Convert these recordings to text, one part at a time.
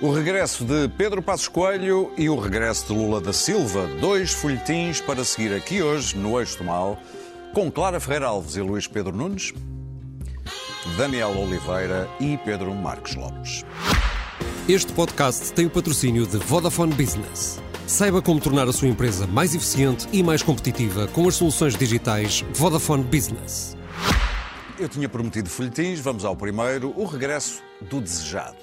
O regresso de Pedro Passos Coelho e o regresso de Lula da Silva, dois folhetins para seguir aqui hoje no Eixo do Mal, com Clara Ferreira Alves e Luís Pedro Nunes, Daniel Oliveira e Pedro Marques Lopes. Este podcast tem o patrocínio de Vodafone Business. Saiba como tornar a sua empresa mais eficiente e mais competitiva com as soluções digitais Vodafone Business. Eu tinha prometido folhetins, vamos ao primeiro, o regresso do desejado.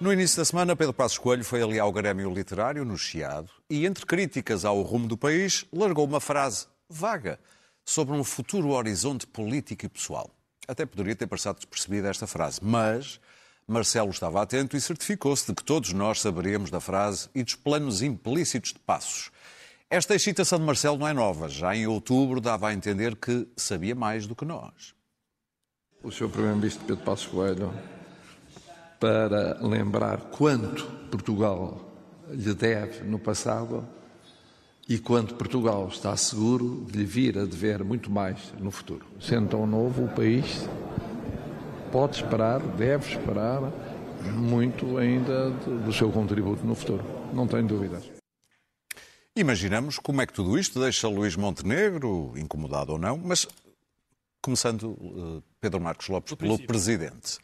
No início da semana, Pedro Passos Coelho foi ali ao Grêmio Literário, no Chiado, e entre críticas ao rumo do país, largou uma frase vaga sobre um futuro horizonte político e pessoal. Até poderia ter passado despercebida esta frase, mas Marcelo estava atento e certificou-se de que todos nós saberíamos da frase e dos planos implícitos de Passos. Esta excitação de Marcelo não é nova. Já em outubro dava a entender que sabia mais do que nós. O Sr. Primeiro-Ministro Pedro Passos Coelho para lembrar quanto Portugal lhe deve no passado e quanto Portugal está seguro de lhe vir a dever muito mais no futuro. Sendo tão novo, o país pode esperar, deve esperar muito ainda do seu contributo no futuro. Não tenho dúvidas. Imaginamos como é que tudo isto deixa Luís Montenegro, incomodado ou não, mas começando uh, Pedro Marcos Lopes pelo Presidente.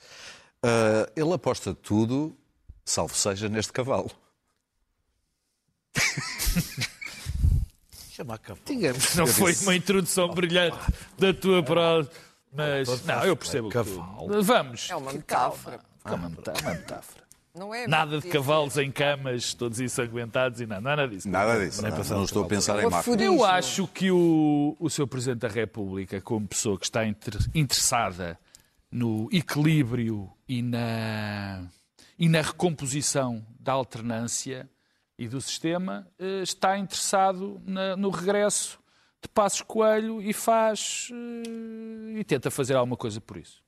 Uh, ele aposta tudo, salvo seja, neste cavalo. Chama cavalo. Digamos, não foi uma introdução brilhante da tua prosa, mas não, eu percebo que tu... Vamos. É uma metáfora. É uma metáfora. Não é Nada de cavalos em camas, todos ensanguentados e nada, nada disso. Nada disso. Não, não estou a pensar em máfia. Eu acho que o, o seu Presidente da República, como pessoa que está inter, interessada no equilíbrio e na, e na recomposição da alternância e do sistema, eh, está interessado na, no regresso de Passos Coelho e faz eh, e tenta fazer alguma coisa por isso.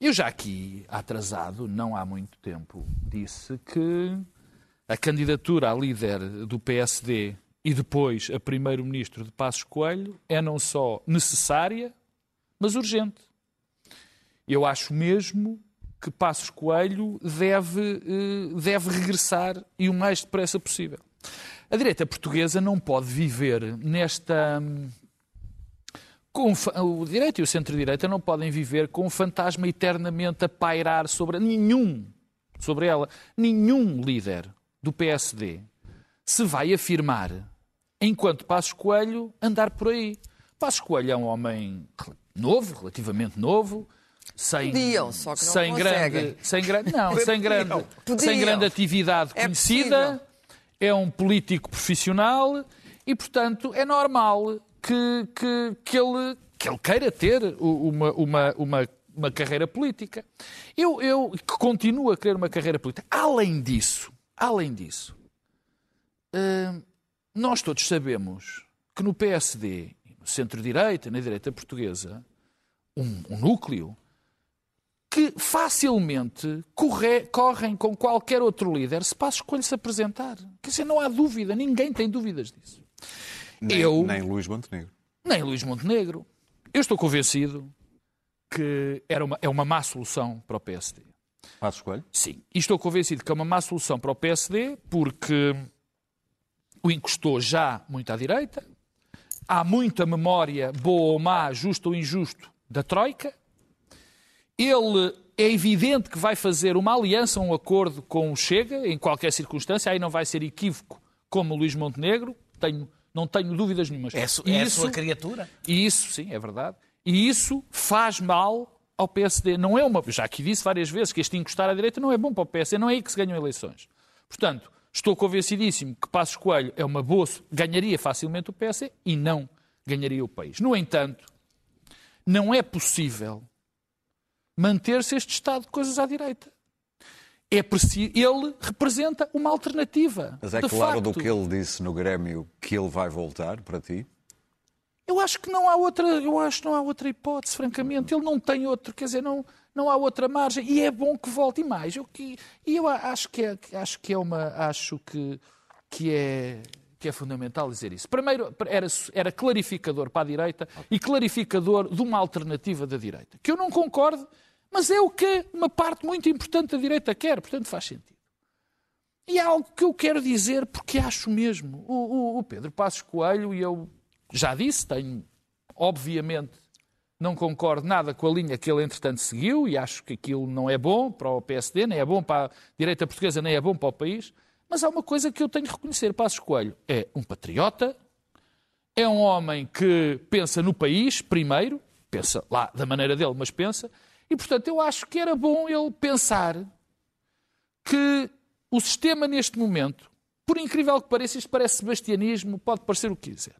Eu já aqui, atrasado, não há muito tempo, disse que a candidatura a líder do PSD e depois a primeiro-ministro de Passos Coelho é não só necessária, mas urgente. Eu acho mesmo que Passos Coelho deve, deve regressar e o mais depressa possível. A direita portuguesa não pode viver nesta com, o direito e o centro-direita não podem viver com um fantasma eternamente a pairar sobre nenhum, sobre ela, nenhum líder do PSD se vai afirmar, enquanto Passos Coelho andar por aí. Passos Coelho é um homem novo, relativamente novo, sem, Podiam, só que não sem grande, sem grande, não, sem grande, sem grande atividade É conhecida, possível. é um político profissional e, portanto, é normal que, que, que, ele, que ele queira ter uma, uma, uma, uma carreira política. Eu, eu que continuo a querer uma carreira política. Além disso, além disso, hum, nós todos sabemos que no PSD, no centro-direita, na direita portuguesa, um, um núcleo que facilmente corre, correm com qualquer outro líder se Passos Coelho se apresentar. Quer dizer, não há dúvida, ninguém tem dúvidas disso. Nem, Eu- nem Luís Montenegro. Nem Luís Montenegro. Eu estou convencido que era uma, é uma má solução para o PSD. Passos Coelho? Sim. E estou convencido que é uma má solução para o PSD porque o encostou já muito à direita, há muita memória, boa ou má, justo ou injusto, da Troika. Ele é evidente que vai fazer uma aliança, um acordo com o Chega, em qualquer circunstância, aí não vai ser equívoco como o Luís Montenegro, tenho, não tenho dúvidas nenhumas. É, a su- é a isso- sua criatura. e isso, sim, é verdade. E isso faz mal ao PSD. Não é uma. Já aqui disse várias vezes que este encostar à direita não é bom para o PSD, não é aí que se ganham eleições. Portanto, estou convencidíssimo que Passos Coelho é uma boa. ganharia facilmente o PSD e não ganharia o país. No entanto, não é possível manter-se este estado de coisas à direita. É preciso, ele representa uma alternativa. Mas é claro do facto. que ele disse no Grêmio que ele vai voltar para ti? Eu acho que não há outra, eu acho que não há outra hipótese, francamente. Ele não tem outro, quer dizer, não, não há outra margem e é bom que volte e mais. Eu, e eu acho que é, acho que é uma, acho que, que é que é fundamental dizer isso. Primeiro, era, era clarificador para a direita e clarificador de uma alternativa da direita. Que eu não concordo, mas é o que uma parte muito importante da direita quer, portanto faz sentido. E há algo que eu quero dizer porque acho mesmo. O, o, o Pedro Passos Coelho, e eu já disse, tenho, obviamente, não concordo nada com a linha que ele, entretanto, seguiu e acho que aquilo não é bom para o PSD, nem é bom para a direita portuguesa, nem é bom para o país. Mas há uma coisa que eu tenho que reconhecer: Passos Coelho é um patriota, é um homem que pensa no país primeiro, pensa lá da maneira dele, mas pensa, e portanto eu acho que era bom ele pensar que o sistema neste momento, por incrível que pareça, isto parece sebastianismo, pode parecer o que quiser.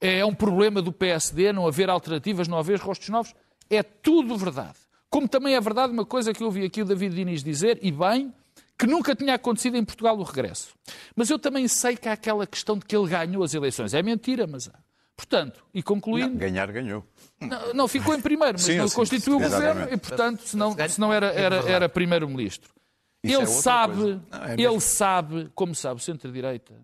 É um problema do PSD não haver alternativas, não haver rostos novos. É tudo verdade. Como também é verdade uma coisa que eu ouvi aqui o David Diniz dizer, e bem, que nunca tinha acontecido em Portugal o regresso. Mas eu também sei que há aquela questão de que ele ganhou as eleições. É mentira, mas há. Portanto, e concluindo. Não, ganhar, ganhou. Não, não, ficou em primeiro, mas Sim, não constituiu o governo e, portanto, senão, senão era, era, era primeiro-ministro. Ele é sabe, não, é ele sabe, como sabe o centro-direita,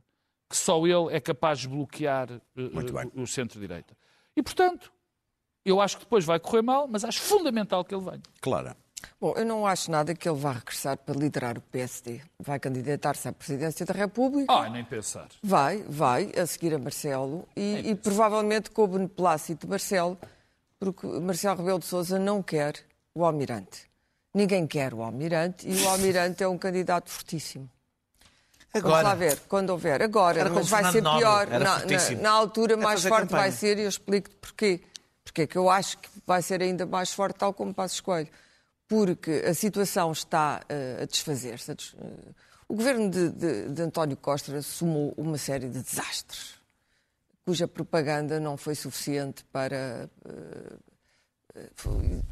que só ele é capaz de bloquear uh, o centro-direita. E, portanto, eu acho que depois vai correr mal, mas acho fundamental que ele venha. Claro. Bom, eu não acho nada que ele vá regressar para liderar o PSD. Vai candidatar-se à presidência da República. Ah, nem pensar. Vai, vai, a seguir a Marcelo. E, e provavelmente com o beneplácito de Marcelo, porque Marcelo Rebelo de Sousa não quer o Almirante. Ninguém quer o Almirante e o Almirante é um candidato fortíssimo. Agora. Vamos lá ver, quando houver. Agora, mas vai ser pior. Na, na, na, altura, mais forte campanha. vai ser e eu explico-te porquê. Porque é que eu acho que vai ser ainda mais forte, tal como Passo Escolho porque a situação está uh, a desfazer-se. Uh, o governo de, de, de, António Costa assumou uma série de desastres, cuja propaganda não foi suficiente para. Uh,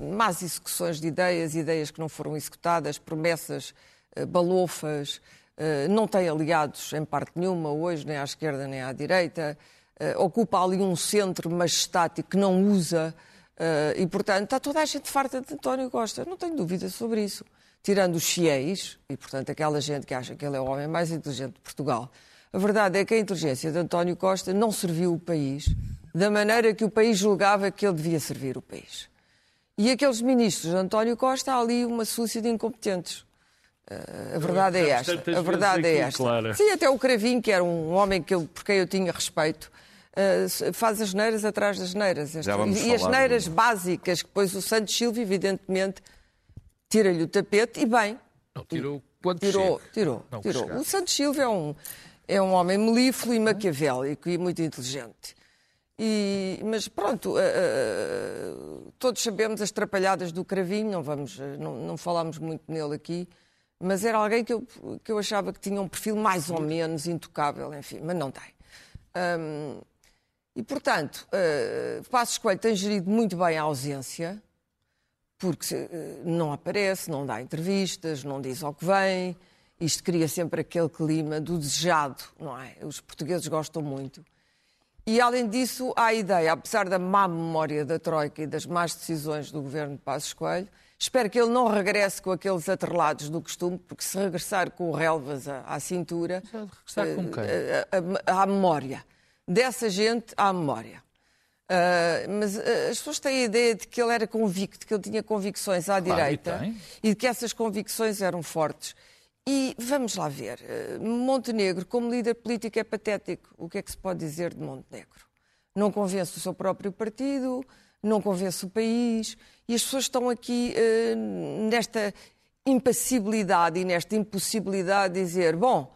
más execuções de ideias, ideias que não foram executadas, promessas balofas, não tem aliados em parte nenhuma hoje, nem à esquerda nem à direita, ocupa ali um centro majestático que não usa Uh, e, portanto, está toda a gente farta de António Costa. Não tenho dúvida sobre isso. Tirando os fiéis, e, portanto, aquela gente que acha que ele é o homem mais inteligente de Portugal. A verdade é que a inteligência de António Costa não serviu o país da maneira que o país julgava que ele devia servir o país. E aqueles ministros de António Costa, há ali uma súcia de incompetentes. Uh, a verdade é esta. A verdade é esta. Sim, até o Cravinho, que era um homem que eu, por quem eu tinha respeito, uh, faz as neiras atrás das neiras. e as neiras de... básicas, que depois o Santos Silva, evidentemente, tira-lhe o tapete e bem. Não, tirou quando tirou, chega. tirou, não, tirou. O Santos Silva é um, é um homem melífluo e maquiavélico e muito inteligente. E, mas pronto, uh, uh, todos sabemos as trapalhadas do Cravinho, não, vamos, não, não falámos muito nele aqui, mas era alguém que eu, que eu achava que tinha um perfil mais ou menos intocável, enfim, mas não tem. Um, e, portanto, uh, Passos Coelho tem gerido muito bem a ausência, porque uh, não aparece, não dá entrevistas, não diz ao que vem. Isto cria sempre aquele clima do desejado, não é? Os portugueses gostam muito. E, além disso, há a ideia, apesar da má memória da Troika e das más decisões do governo de Passos Coelho, espero que ele não regresse com aqueles atrelados do costume, porque se regressar com o relvas à, à cintura... Regressar com quem? À memória dessa gente à memória. Uh, mas uh, as pessoas têm a ideia de que ele era convicto, que ele tinha convicções à claro, direita e, e, de que essas convicções eram fortes. E vamos lá ver, uh, Montenegro, como líder político, é patético. O que é que se pode dizer de Montenegro? Não convence o seu próprio partido, não convence o país, e as pessoas estão aqui nesta impassibilidade e nesta impossibilidade de dizer: bom,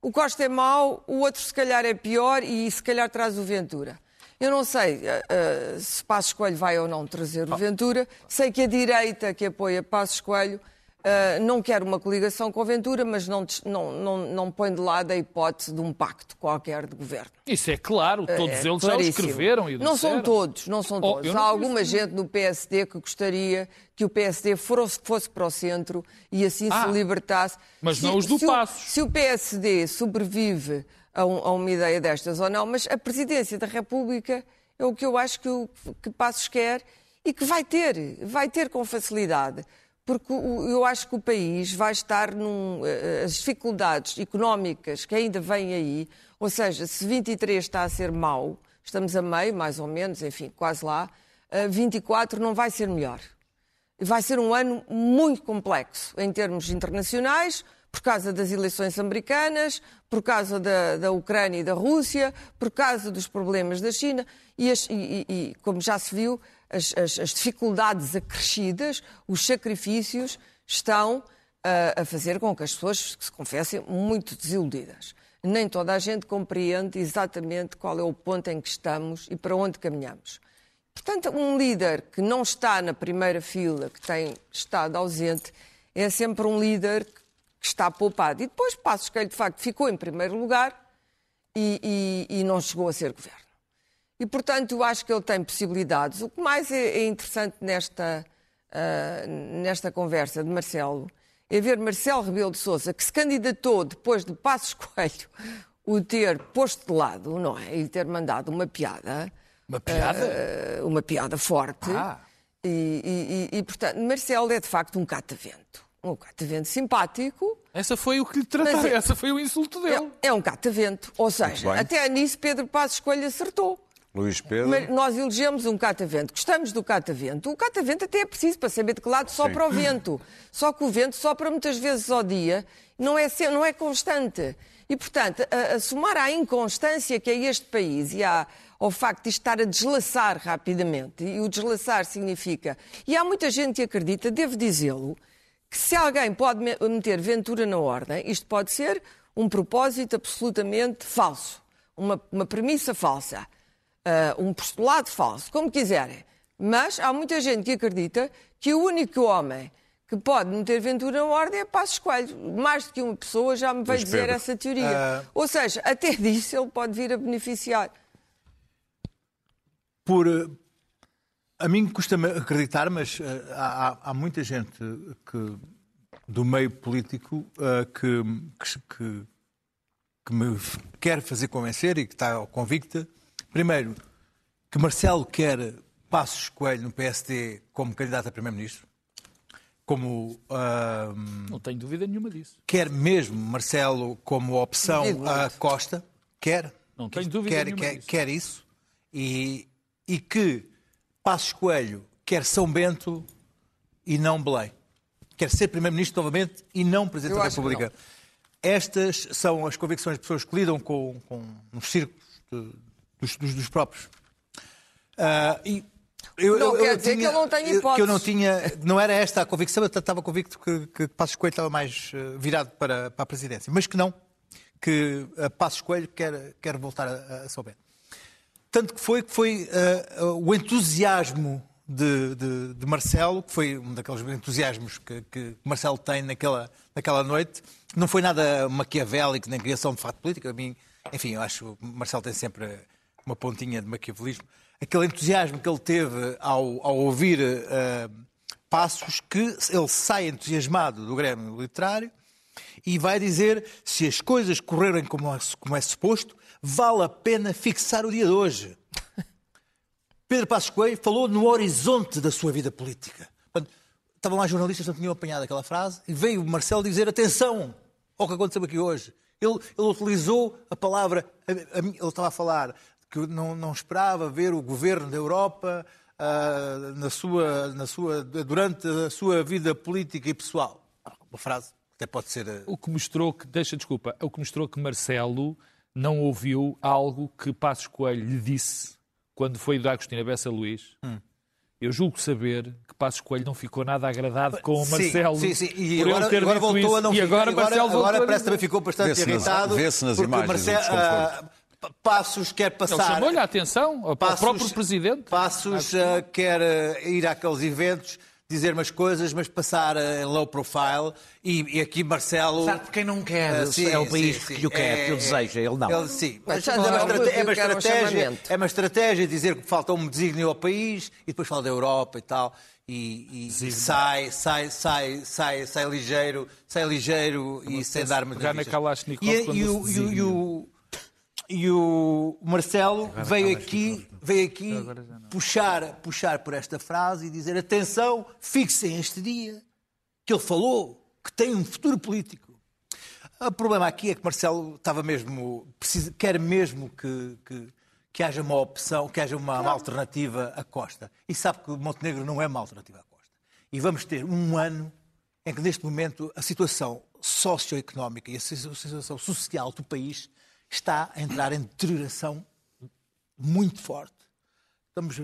o Costa é mau, o outro se calhar é pior e se calhar traz o Ventura. Eu não sei uh, se Passos Coelho vai ou não trazer o Ventura. Sei que a direita que apoia Passos Coelho Uh, não quer uma coligação com a Ventura, mas não, não, não, não põe de lado a hipótese de um pacto qualquer de governo. Isso é claro, todos é, eles claríssimo. já o escreveram e Não são todos, não são oh, todos. Há alguma gente no PSD que gostaria que o PSD fosse, fosse para o centro e assim ah, se libertasse. Mas se, não os do Passos. Se o PSD sobrevive a, um, a, uma ideia destas ou não, mas a presidência da República é o que eu acho que, o, que Passos quer e que vai ter, vai ter com facilidade. Porque eu acho que o país vai estar num. Eh, as dificuldades económicas que ainda vêm aí, ou seja, se 23 está a ser mau, estamos a meio, mais ou menos, enfim, quase lá, 24 não vai ser melhor. Vai ser um ano muito complexo em termos internacionais, por causa das eleições americanas, por causa da, da Ucrânia e da Rússia, por causa dos problemas da China e, as, e, e como já se viu, as, as, as, dificuldades acrescidas, os sacrifícios estão uh, a fazer com que as pessoas se confessem muito desiludidas. Nem toda a gente compreende exatamente qual é o ponto em que estamos e para onde caminhamos. Portanto, um líder que não está na primeira fila, que tem estado ausente, é sempre um líder que está poupado. E depois Passos Coelho, de facto, ficou em primeiro lugar e, e, e, não chegou a ser governo. E, portanto, eu acho que ele tem possibilidades. O que mais é, é interessante nesta, uh, nesta conversa de Marcelo é ver Marcelo Rebelo de Sousa, que se candidatou depois de Passos Coelho o ter posto de lado, não é? E ter mandado uma piada. Uma piada? Uh, uma piada forte. Ah. E, e, e, portanto, Marcelo é de facto um catavento um catavento simpático. Essa foi o que lhe trataram, é, essa foi o insulto dele. É, é um catavento. Ou seja, até nisso Pedro Passos Coelho acertou. Luís Pedro. Mas nós elegemos um catavento, gostamos do catavento. O catavento até é preciso para saber de que lado sopra Sim. o vento. Só que o vento sopra muitas vezes ao dia, não é, não é constante. E, portanto, a, a somar à inconstância que é este país e à, ao facto de estar a deslaçar rapidamente, e o deslaçar significa. E há muita gente que acredita, devo dizê-lo, que se alguém pode meter Ventura na ordem, isto pode ser um propósito absolutamente falso, uma, uma premissa falsa, uh, um postulado falso, como quiserem. Mas há muita gente que acredita que o único homem que pode meter Ventura na ordem é Passos Coelho. Mais do que uma pessoa já me veio dizer essa teoria. Uh... Ou seja, até disso ele pode vir a beneficiar. Por, a mim custa-me acreditar, mas uh, há, há, muita gente que, do meio político uh, que, que, que, me quer fazer convencer e que está convicta, primeiro, que Marcelo quer Passos Coelho no PSD como candidato a Primeiro-Ministro. Como. Uh, Não tenho dúvida nenhuma disso. Quer mesmo Marcelo como opção a Costa. Quer. Não tenho dúvida quer, nenhuma quer, disso. Quer isso. E, e que Passos Coelho quer São Bento e não Belém. Quer ser Primeiro-Ministro novamente e não Presidente Eu da República. Estas são as convicções de pessoas que lidam com, com nos círculos de, dos, dos, dos, próprios. Uh, e eu, não eu, quer eu dizer tinha, que ele não tem hipótese. Que eu não tinha, não era esta a convicção, eu estava convicto que, que Passos Coelho estava mais uh, virado para, para a presidência. Mas que não, que uh, Passos Coelho quer, quer voltar a, a Bento. Tanto que foi que foi uh, o entusiasmo de, de, de, Marcelo, que foi um daqueles entusiasmos que, que Marcelo tem naquela, naquela noite, não foi nada maquiavélico, nem criação de fato político. A mim, enfim, eu acho que Marcelo tem sempre uma pontinha de maquiavelismo. Aquele entusiasmo que ele teve ao, ao ouvir uh, passos que ele sai entusiasmado do Grêmio Literário e vai dizer se as coisas correrem como é, como é suposto, vale a pena fixar o dia de hoje. Pedro Passos Coelho falou no horizonte da sua vida política. estavam lá jornalistas não tinham apanhado aquela frase e veio Marcelo dizer atenção ao que aconteceu aqui hoje. Ele, ele utilizou a palavra, ele estava a falar que não, não esperava ver o governo da Europa uh, na sua, na sua, durante a sua vida política e pessoal. Uma frase até pode ser. Uh... O que mostrou que, deixa desculpa, o que mostrou que Marcelo não ouviu algo que Passos Coelho lhe disse quando foi do Agostinho Bessa Luís. Hum. Eu julgo saber que Passos Coelho não ficou nada agradado com o Marcelo. Sim, sim, E agora, agora voltou isso. a não e agora, agora, Marcelo agora parece que também ficou bastante irritado. Vê-se nas imagens. Marcelo, Passos quer passar. Ele chamou-lhe a atenção ao Passos, próprio presidente. Passos uh, quer uh, ir àqueles eventos dizer umas coisas, mas passar em low profile. E, e aqui Marcelo. Sabe quem não quer? Uh, sim, é o país sim, que o quer, é, que o deseja, ele não. Ele, sim, mas, mas é, uma estratégia, é, uma estratégia, é uma estratégia dizer que falta um desígnio ao país e depois fala da Europa e tal. E, e sai, sai, sai, sai, sai ligeiro, sai ligeiro e sem dar Kalashnikov, e, e, o, e, o, E o Marcelo veio aqui, veio aqui puxar, puxar por esta frase e dizer: atenção, fixem este dia que ele falou que tem um futuro político. O problema aqui é que Marcelo estava mesmo, precisa, quer mesmo que, que, que haja uma opção, que haja uma, uma alternativa à Costa. E sabe que Montenegro não é uma alternativa à Costa. E vamos ter um ano em que, neste momento, a situação socioeconómica e a situação social do país está a entrar em deterioração muito forte. Estamos,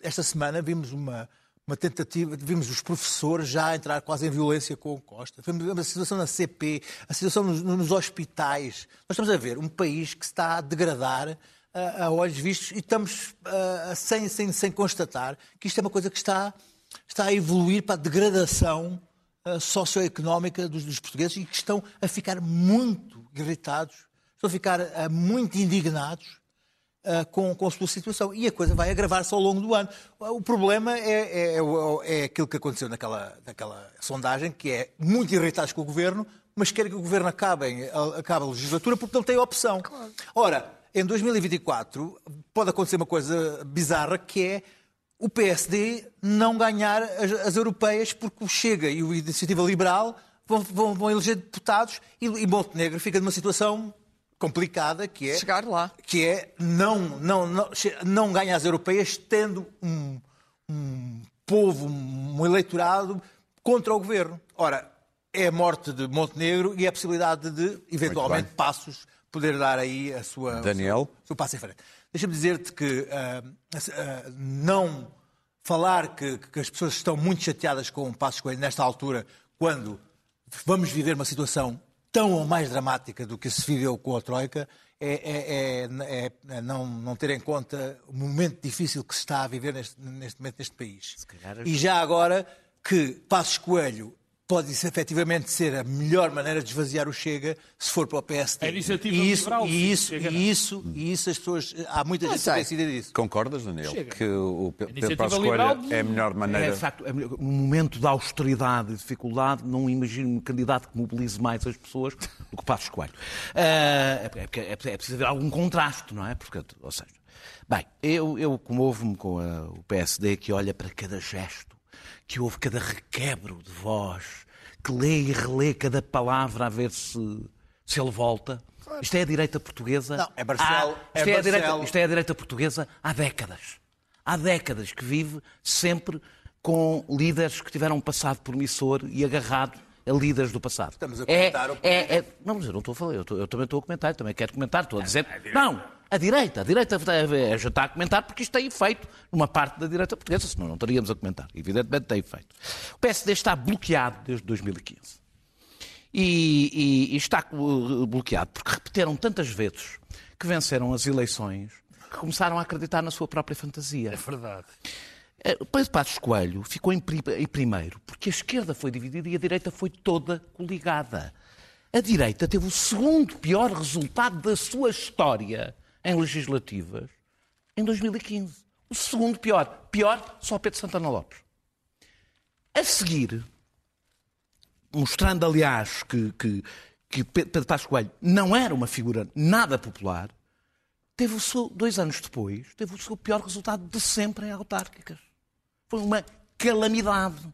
esta semana vimos uma, uma tentativa, vimos os professores já entrar quase em violência com o Costa. Vimos a situação na CP, a situação nos, nos hospitais. Nós estamos a ver um país que está a degradar a, a olhos vistos e estamos sem, sem, sem constatar que isto é uma coisa que está, está a evoluir para a degradação socioeconómica dos, dos portugueses e que estão a ficar muito irritados a ficar uh, muito indignados uh, com, com a sua situação. E a coisa vai agravar-se ao longo do ano. O problema é, é, é, é, aquilo que aconteceu naquela, naquela sondagem, que é muito irritados com o governo, mas querem que o governo acabe, acabe a legislatura porque não tem opção. Claro. Ora, em 2024 pode acontecer uma coisa bizarra que é o PSD não ganhar as, as europeias porque o Chega e o Iniciativa Liberal vão, vão, vão eleger deputados e, e Montenegro fica numa situação complicada que é chegar lá. que é não não não, não ganhar as europeias tendo um, um povo um eleitorado contra o governo. Ora é a morte de Montenegro e a possibilidade de eventualmente passos poder dar aí a sua Daniel? o seu, passo em frente. Deixa-me dizer-te que uh, uh, não falar que, que, as pessoas estão muito chateadas com o Passos Coelho nesta altura quando vamos viver uma situação tão ou mais dramática do que se viveu com a Troika é, é, é, é, não, não ter em conta o momento difícil que se está a viver neste, neste momento neste país. E já agora que Passos Coelho pode efetivamente ser a melhor maneira de esvaziar o Chega se for para o PSD. A iniciativa e isso, liberal, e isso, e isso, e isso as pessoas há muita gente que decide disso. Concordas, Daniel, Chega. que o Pedro Passos Coelho é a melhor maneira? É, de facto, é num momento de austeridade e dificuldade, não imagino um candidato que mobilize mais as pessoas do que Passos Coelho. Ah, é, é, é preciso haver algum contraste, não é? Porque, ou seja, bem, eu, eu comovo-me com a- o PSD que olha para cada gesto, que ouve cada requebro de voz, que lê e relê cada palavra a ver se, se ele volta. Isto é a direita portuguesa. Não, é Barcelo, há- é isto, é a direita, isto é a direita portuguesa há décadas. Há décadas que vive sempre com líderes que tiveram um passado promissor e agarrado a líderes do passado. Estamos a é, comentar o- é, é- Não, mas eu não estou a falar, eu, estou- eu também estou a comentar, também quero comentar, estou a dizer. Não, a direita, a direita já está a comentar porque isto tem efeito numa parte da direita portuguesa, senão não estaríamos a comentar. Evidentemente tem efeito. O PSD está bloqueado desde 2015. E, e- e está bloqueado porque repetiram tantas vezes que venceram as eleições que começaram a acreditar na sua própria fantasia. É verdade. Eh, O Pedro Passos Coelho ficou em primeiro porque a esquerda foi dividida e a direita foi toda coligada. A direita teve o segundo pior resultado da sua história em legislativas em 2015. O segundo pior. Pior só Pedro Santana Lopes. A seguir, mostrando, aliás, que, que, que Pedro Passos Coelho não era uma figura nada popular, teve o seu, dois anos depois, teve o seu pior resultado de sempre em autárquicas. Foi uma calamidade.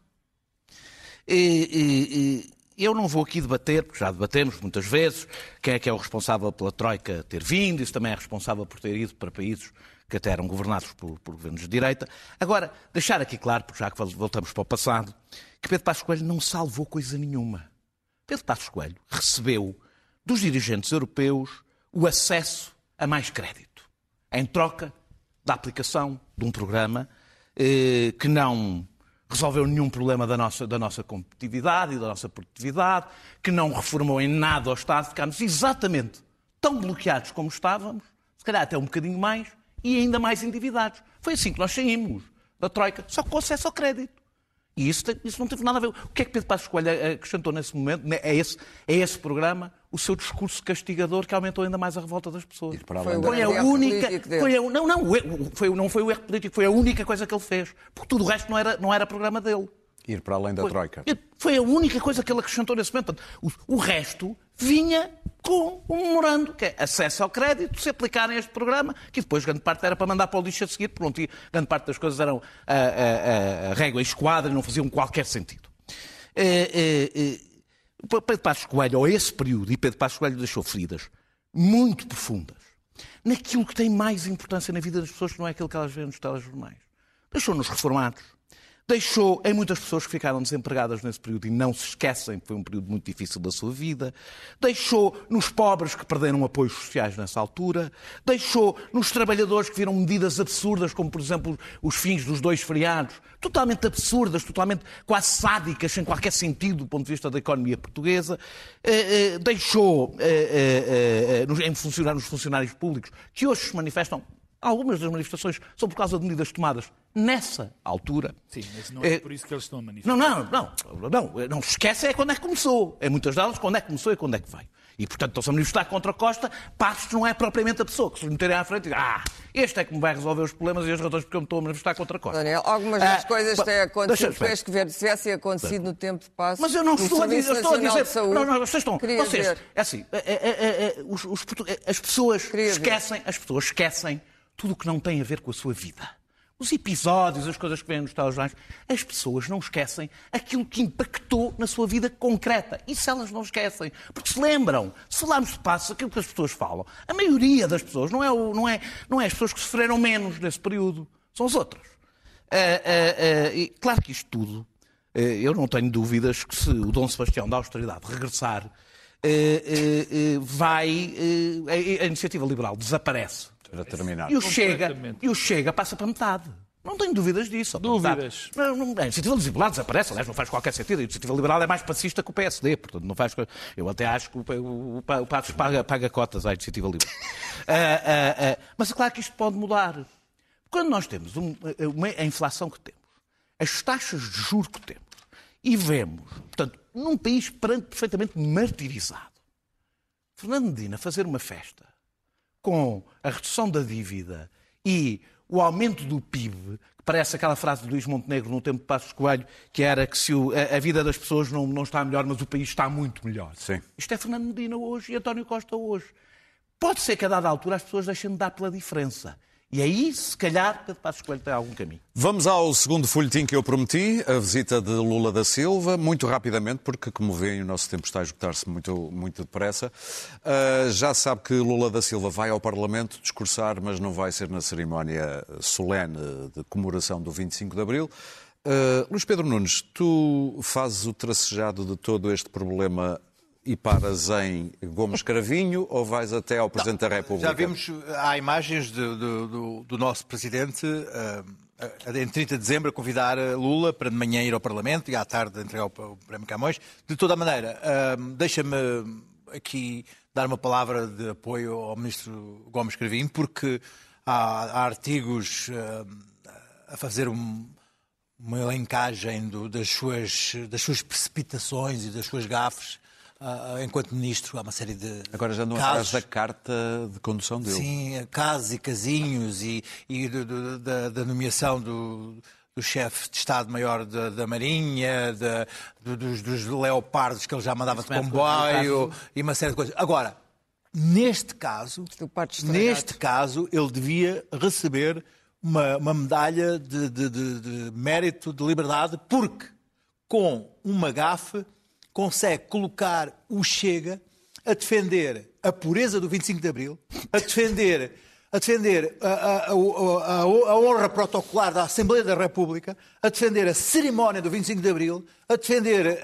E, e- eu não vou aqui debater, porque já debatemos muitas vezes, quem é que é o responsável pela Troika ter vindo, isso também é responsável por ter ido para países que até eram governados por, por governos de direita. Agora, deixar aqui claro, porque já que voltamos para o passado, que Pedro Passos Coelho não salvou coisa nenhuma. Pedro Passos Coelho recebeu dos dirigentes europeus o acesso a mais crédito, em troca da aplicação de um programa eh, que não resolveu nenhum problema da nossa, da nossa competitividade e da nossa produtividade, que não reformou em nada o Estado, ficámos exatamente tão bloqueados como estávamos, se calhar até um bocadinho mais, e ainda mais endividados. Foi assim que nós saímos da Troika, só com acesso ao crédito. E isso, isso não teve nada a ver. O que é que Pedro Passos Coelho acrescentou nesse momento? É esse, é esse programa, o seu discurso castigador que aumentou ainda mais a revolta das pessoas. para Foi Foi a única. político dele. Foi a, não, não, foi, não foi o erro político, foi a única coisa que ele fez. Porque tudo o resto não era, não era programa dele. Ir para além da Foi- Troika. Foi a única coisa que ele acrescentou nesse momento. Portanto, O, o resto vinha com um memorando, que é acesso ao crédito, se aplicarem este programa, que depois grande parte era para mandar para o lixo a seguir, pronto, e grande parte das coisas eram a, a, a, a régua e esquadra e não faziam qualquer sentido. Eh, eh, eh, Pedro Passos Coelho, ou esse período, e Pedro Passos Coelho deixou feridas muito profundas naquilo que tem mais importância na vida das pessoas, que não é aquilo que elas veem nos telejornais. Deixou-nos reformados, deixou em muitas pessoas que ficaram desempregadas nesse período e não se esquecem que foi um período muito difícil da sua vida, deixou nos pobres que perderam apoios sociais nessa altura, deixou nos trabalhadores que viram medidas absurdas, como por exemplo os fins dos dois feriados, totalmente absurdas, totalmente quase sádicas, sem qualquer sentido do ponto de vista da economia portuguesa, eh, eh, deixou eh, em funcionar nos funcionários públicos que hoje se manifestam. Algumas das manifestações são por causa de medidas tomadas nessa altura. Sim, mas não é Eh, por isso que eles estão a manifestar. não, não, não, não, não se esquece é quando é que começou. Em muitas delas, quando é que começou e quando é que veio. E, portanto, estão-se a manifestar contra Costa, Passos não é propriamente a pessoa que se meterem à frente e diz, ah, este é que me vai resolver os problemas e as razões porque eu me estou a manifestar contra Costa. Daniel, algumas das Ah, coisas têm acontecido. Tiveste que ver se tivessem acontecido no tempo de passo. Mas eu não estou a dizer, estou a dizer. de Saúde. Não, não, vocês estão. Queria vocês, ver. é assim, é, é, é, é, os- os as pessoas Queria ver. esquecem, as pessoas esquecem tudo o que não tem a ver com a sua vida. Os episódios, as coisas que vêm nos telejornais, as pessoas não esquecem aquilo que impactou na sua vida concreta. Isso elas não esquecem. Porque se lembram, se falarmos de passos, aquilo que as pessoas falam, a maioria das pessoas, não é, o- não é, não é as pessoas que sofreram menos nesse período, são as outras. Ah, ah, ah, e claro que isto tudo, eh, eu não tenho dúvidas que se o Dom Sebastião da Austeridade regressar, eh, eh, eh, vai. eh, a iniciativa liberal desaparece. Para terminar. E o, Chega, e o Chega passa para metade. Não tenho dúvidas disso. Dúvidas. Não, não, a iniciativa liberal desaparece, aliás, não faz qualquer sentido. A iniciativa liberal é mais passista que o PSD, portanto, não faz. Eu até acho que o, o, o, o Passos paga, paga cotas à iniciativa liberal. Ah, ah, ah, mas é claro que isto pode mudar. Quando nós temos um- uma, a inflação que temos, as taxas de juros que temos, e vemos, portanto, num país perante perfeitamente martirizado, Fernando Medina fazer uma festa com a redução da dívida e o aumento do PIB, que parece aquela frase de Luís Montenegro no tempo de Passos Coelho, que era que se o- a, a vida das pessoas não, não está melhor, mas o país está muito melhor. Sim. Isto é Fernando Medina hoje e António Costa hoje. Pode ser que a dada altura as pessoas deixem de dar pela diferença. E aí, se calhar, Pedro Passos Coelho tem algum caminho. Vamos ao segundo folhetim que eu prometi, a visita de Lula da Silva, muito rapidamente, porque, como veem, o nosso tempo está a esgotar-se muito, muito depressa. Ah, já sabe que Lula da Silva vai ao Parlamento discursar, mas não vai ser na cerimónia solene de comemoração do 25 de Abril. Ah, Luís Pedro Nunes, tu fazes o tracejado de todo este problema e paras em Gomes Cravinho ou vais até ao Presidente da República? Já vimos, há imagens do, do- do- nosso presidente ah, em 30 de dezembro a convidar ah, Lula para de manhã ir ao Parlamento e à tarde entregar o, Prémio Camões. De toda a maneira, ah, deixa-me aqui dar uma palavra de apoio ao ministro Gomes Cravinho, porque há, há artigos ah, a fazer um, uma elencagem do- das, suas, das suas precipitações e das suas gafes enquanto ministro. Há uma série de Agora já andam casos. atrás da carta de condução dele. Sim, casos e casinhos e, e do- do- da, da nomeação do, do chefe de Estado-Maior da, da Marinha, da- do- dos, dos leopardos que ele já mandava de com comboio e uma série de coisas. Agora, neste caso, neste caso, ele devia receber uma, uma medalha de, de- de- de mérito de liberdade porque, com uma gafe, consegue colocar o Chega a defender a pureza do 25 de Abril, a defender, a, defender a, a- a- a- honra protocolar da Assembleia da República, a defender a cerimónia do 25 de Abril, a defender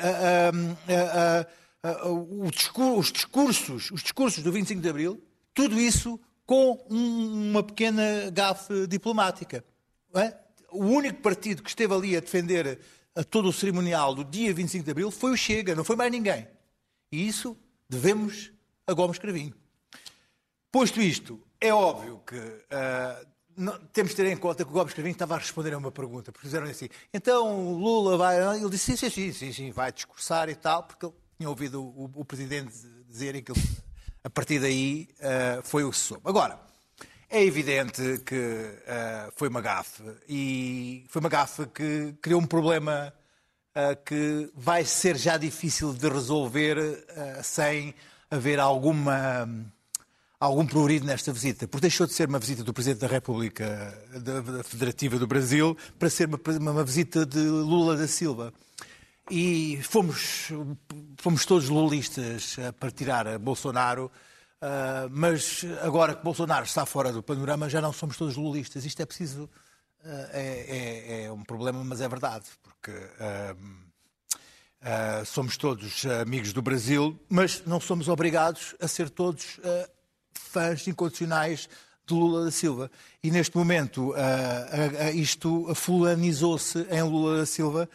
os, discursos, os discursos do 25 de Abril, tudo isso com um- uma pequena gafe diplomática. é? O único partido que esteve ali a defender a todo o cerimonial do dia 25 de Abril foi o Chega, não foi mais ninguém. E isso devemos a Gomes Cravinho. Posto isto, é óbvio que ah, não- temos de ter em conta que o Gomes Cravinho estava a responder a uma pergunta, porque fizeram assim, então Lula vai... Ele disse, sim, sim, sim, sim, vai discursar e tal, porque ele tinha ouvido o, o Presidente dizerem que ele, a partir daí ah, foi o que se soube. Agora, é evidente que ah, foi uma gafe, e foi uma gafe que criou um problema uh, que vai ser já difícil de resolver uh, sem haver alguma, algum prurido nesta visita. Porque deixou de ser uma visita do Presidente da República da, da Federativa do Brasil para ser uma, uma visita de Lula da Silva. E fomos, fomos todos lulistas para tirar Bolsonaro Uh, mas agora que Bolsonaro está fora do panorama, já não somos todos lulistas. Isto é preciso. Uh, é, é, é, um problema, mas é verdade, porque uh, somos todos amigos do Brasil, mas não somos obrigados a ser todos fãs incondicionais de Lula da Silva. E neste momento isto fulanizou-se em Lula da Silva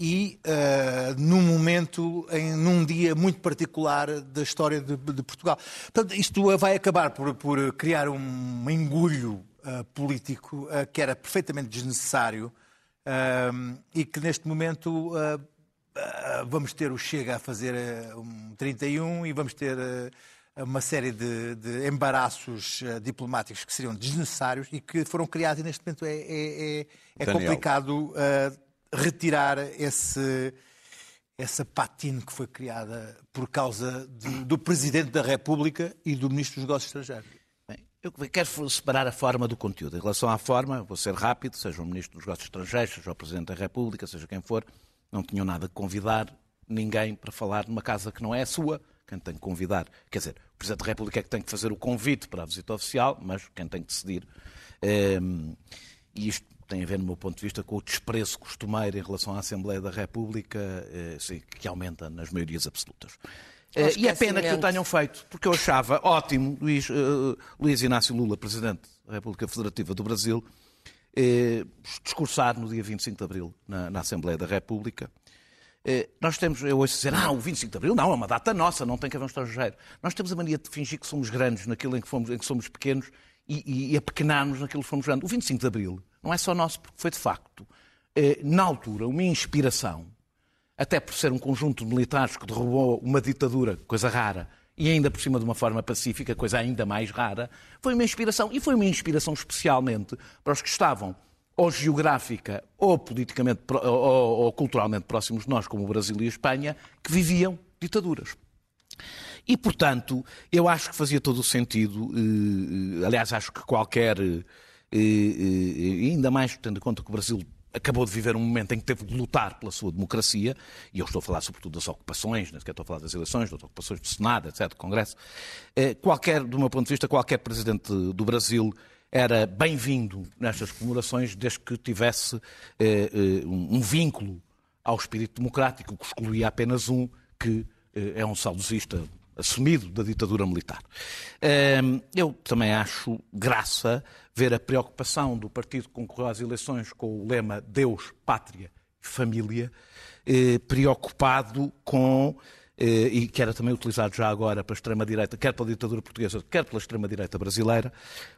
e uh, num momento, em, num dia muito particular da história de, de Portugal. Portanto, isto vai acabar por, por criar um engulho uh, político uh, que era perfeitamente desnecessário e que neste momento vamos ter o Chega a fazer um 31 e vamos ter uma série de, de embaraços diplomáticos que seriam desnecessários e que foram criados e neste momento é, é, é, é complicado retirar esse, essa patina que foi criada por causa do, Presidente da República e do Ministro dos Negócios Estrangeiros. Bem, eu quero separar a forma do conteúdo. Em relação à forma, vou ser rápido, seja o Ministro dos Negócios Estrangeiros, seja o Presidente da República, seja quem for, não tinham nada de convidar ninguém para falar numa casa que não é a sua. Quem tem que convidar, quer dizer, o Presidente da República é que tem que fazer o convite para a visita oficial, mas quem tem que decidir. Um, e isto tem a ver, no meu ponto de vista, com o desprezo costumeiro em relação à Assembleia da República, eh, que aumenta nas maiorias absolutas. Eh, e é pena que o tenham feito, porque eu achava ótimo Luís, uh, Luís Inácio Lula, Presidente da República Federativa do Brasil, discursar no dia 25 de Abril na, na Assembleia da República. Nós temos, eu ouço dizer, ah, o 25 de Abril não, é uma data nossa, não tem que haver um estrangeiro. Nós temos a mania de fingir que somos grandes naquilo em que, fomos, em que somos pequenos e, e, e apequenarmos naquilo que fomos grandes. O 25 de Abril não é só nosso, porque foi de facto, eh, na altura, uma inspiração, até por ser um conjunto de militares que derrubou uma ditadura, coisa rara, e ainda por cima de uma forma pacífica, coisa ainda mais rara, foi uma inspiração, e foi uma inspiração especialmente para os que estavam ou geográfica ou politicamente ou, ou culturalmente próximos de nós, como o Brasil e a Espanha, que viviam ditaduras. E, portanto, eu acho que fazia todo o sentido, eh, eh, aliás, acho que qualquer e, e ainda mais tendo em conta que o Brasil acabou de viver um momento em que teve de lutar pela sua democracia, e eu estou a falar sobretudo das ocupações, não sequer estou a falar das eleições, das ocupações do Senado, etc., do Congresso. Eh, qualquer, do meu ponto de vista, qualquer presidente do Brasil era bem-vindo nestas comemorações, desde que tivesse eh, eh, um vínculo ao espírito democrático, que excluía apenas um, que é um saudosista assumido da ditadura militar. Eu também acho graça ver a preocupação do partido que concorreu às eleições com o lema Deus, Pátria e Família, eh, preocupado com eh, e que era também utilizado já agora pela extrema-direita, quer pela ditadura portuguesa, quer pela extrema-direita brasileira,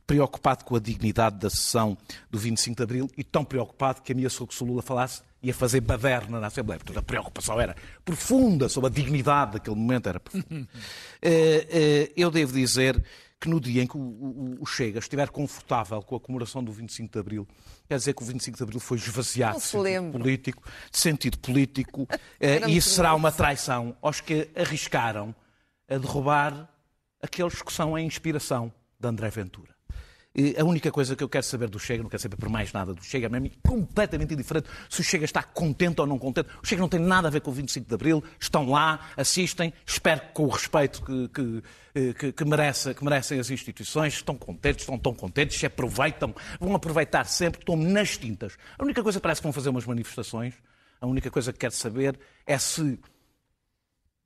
preocupado com a dignidade da sessão do 25 de Abril e tão preocupado que ameaçou que se Lula falasse ia fazer baderna na Assembleia. Portanto, a preocupação era profunda sobre a dignidade daquele momento, era profunda. Eh, eu devo dizer que no dia em que o, Chega estiver confortável com a comemoração do 25 de Abril, quer dizer que o 25 de Abril foi esvaziado de sentido político, de sentido político, eh, e isso será uma traição aos que arriscaram a derrubar aqueles que são a inspiração de André Ventura. A única coisa que eu quero saber do Chega, não quero saber por mais nada do Chega, mesmo completamente indiferente se o Chega está contente ou não contente. O Chega não tem nada a ver com o 25 de Abril, estão lá, assistem, espero que com o respeito que, que, eh, que, que, merece, que merecem as instituições, estão contentes, estão tão contentes, se aproveitam, vão aproveitar sempre, estão nas tintas. A única coisa que parece que vão fazer umas manifestações, a única coisa que quero saber é se.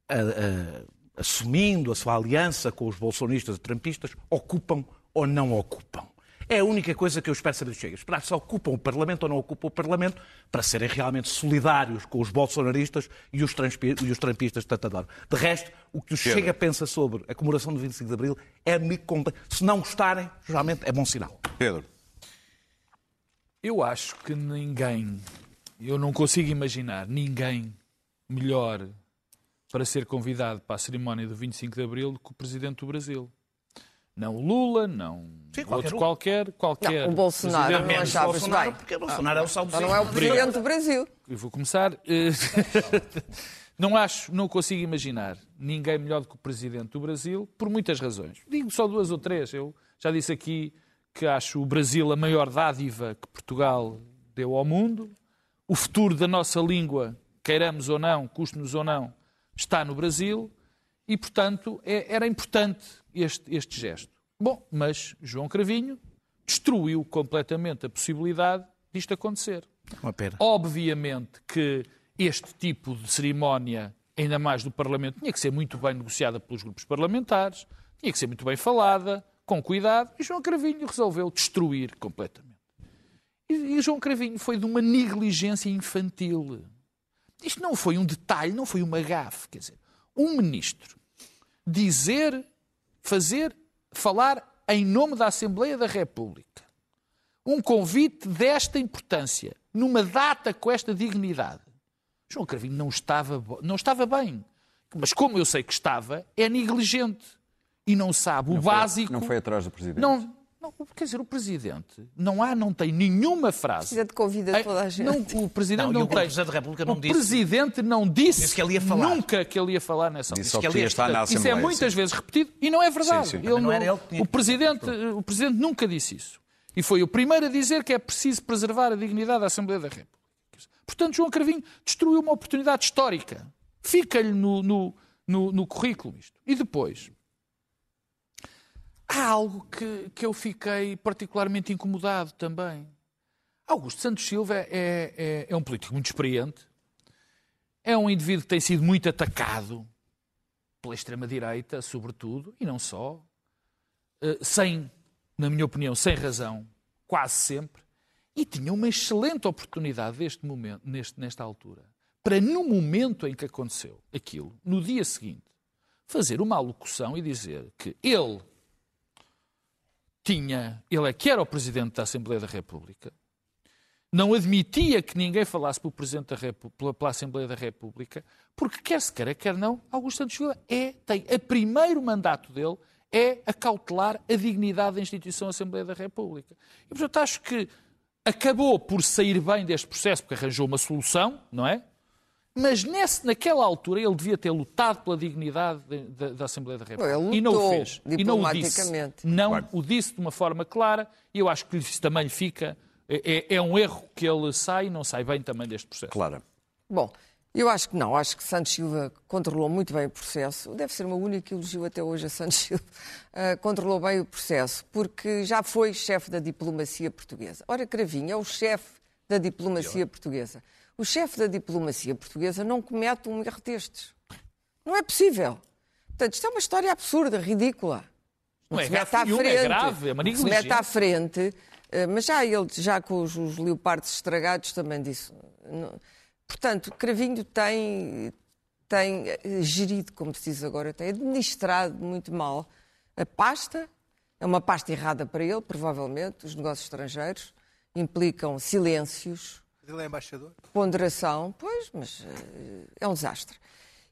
A, a, assumindo a sua aliança com os bolsonistas e trampistas, ocupam ou não ocupam. É a única coisa que eu espero saber do Chega. Esperar se ocupam o Parlamento ou não ocupam o Parlamento para serem realmente solidários com os bolsonaristas e os, e os trampistas de Tantador. De resto, o que o Chega pensa sobre a comemoração do 25 de Abril é me Se não gostarem, geralmente é bom sinal. Pedro. Eu acho que ninguém, eu não consigo imaginar ninguém melhor para ser convidado para a cerimónia do 25 de Abril do que o Presidente do Brasil. Não Lula, não Sim, qualquer outro um. qualquer, qualquer. Não, o Bolsonaro presidente. não Bolsonaro, bem. porque Bolsonaro é o Então não é o presidente do Brasil. Eu vou começar. eh, não acho, não consigo imaginar ninguém melhor do que o presidente do Brasil, por muitas razões. Digo só duas ou três. Eu já disse aqui que acho o Brasil a maior dádiva que Portugal deu ao mundo. O futuro da nossa língua, queiramos ou não, custe-nos ou não, está no Brasil. E, portanto, é- era importante este, este gesto. Bom, mas João Cravinho destruiu completamente a possibilidade disto acontecer. Uma pena. Obviamente que este tipo de cerimónia, ainda mais do Parlamento, tinha que ser muito bem negociada pelos grupos parlamentares, tinha que ser muito bem falada, com cuidado, e João Cravinho resolveu destruir completamente. E, e João Cravinho foi de uma negligência infantil. Isto não foi um detalhe, não foi uma gafe. Quer dizer, um ministro dizer, fazer, falar em nome da Assembleia da República um convite desta importância, numa data com esta dignidade. João Cravinho não estava, não estava bem. Mas como eu sei que estava, é negligente. E não sabe o básico. Não foi atrás do presidente. Não, não, quer dizer, o Presidente não há, não tem nenhuma O frase. presidente convida Ei, toda a gente. Não, o Presidente Não, não, o tem. Presidente da República não o disse- Presidente não disse, Disse que ele ia falar. nunca que ele ia falar nessa Disse só que ele ia- estar na Isso é Assembleia. muitas sim. vezes repetido e não é verdade. Sim, sim. Ele não era ele que tinha o, presidente, o Presidente nunca disse isso. E foi o primeiro a dizer que é preciso preservar a dignidade da Assembleia da República. Portanto, João Carvinho destruiu uma oportunidade histórica. Fica-lhe no, no, no, no currículo isto. E depois, há algo que, que eu fiquei particularmente incomodado também. Augusto Santos Silva é, é, é um político muito experiente, é um indivíduo que tem sido muito atacado pela extrema-direita, sobretudo, e não só, eh, sem, na minha opinião, sem razão, quase sempre, e tinha uma excelente oportunidade deste momento, neste, nesta altura, para no momento em que aconteceu aquilo, no dia seguinte, fazer uma alocução e dizer que ele tinha, ele é que era o Presidente da Assembleia da República, não admitia que ninguém falasse pelo Presidente da pela, pela Assembleia da República, porque quer se queira, quer não, Augusto Santos Silva é, tem, o primeiro mandato dele é acautelar a dignidade da instituição Assembleia da República. E, portanto, acho que acabou por sair bem deste processo, porque arranjou uma solução, não é? Mas nesse, naquela altura ele devia ter lutado pela dignidade de- da- da Assembleia da República. Ele e não o lutou fez. E não o disse. diplomaticamente. Não o disse de uma forma clara e eu acho que isso também lhe fica. É, é um erro que ele sai e não sai bem também deste processo. Clara. Bom, eu acho que não. Acho que Santos Silva controlou muito bem o processo. Deve ser o meu único elogio até hoje a Santos Silva. Ah, controlou bem o processo, porque já foi chefe da diplomacia portuguesa. Ora, Cravinho é o chefe da diplomacia portuguesa. O chefe da diplomacia portuguesa não comete um erro destes. Não é possível. Portanto, isto é uma história absurda, ridícula. Não é se mete à nenhuma, é frente. grave, é uma Não se mete à frente, mas já ele, já com os, os leopardos estragados, também disse. Não- Portanto, Cravinho tem, tem eh, gerido, como se diz agora, tem administrado muito mal a pasta. É uma pasta errada para ele, provavelmente. Os negócios estrangeiros implicam silêncios, Ele é embaixador. ponderação, pois, mas eh, é um desastre.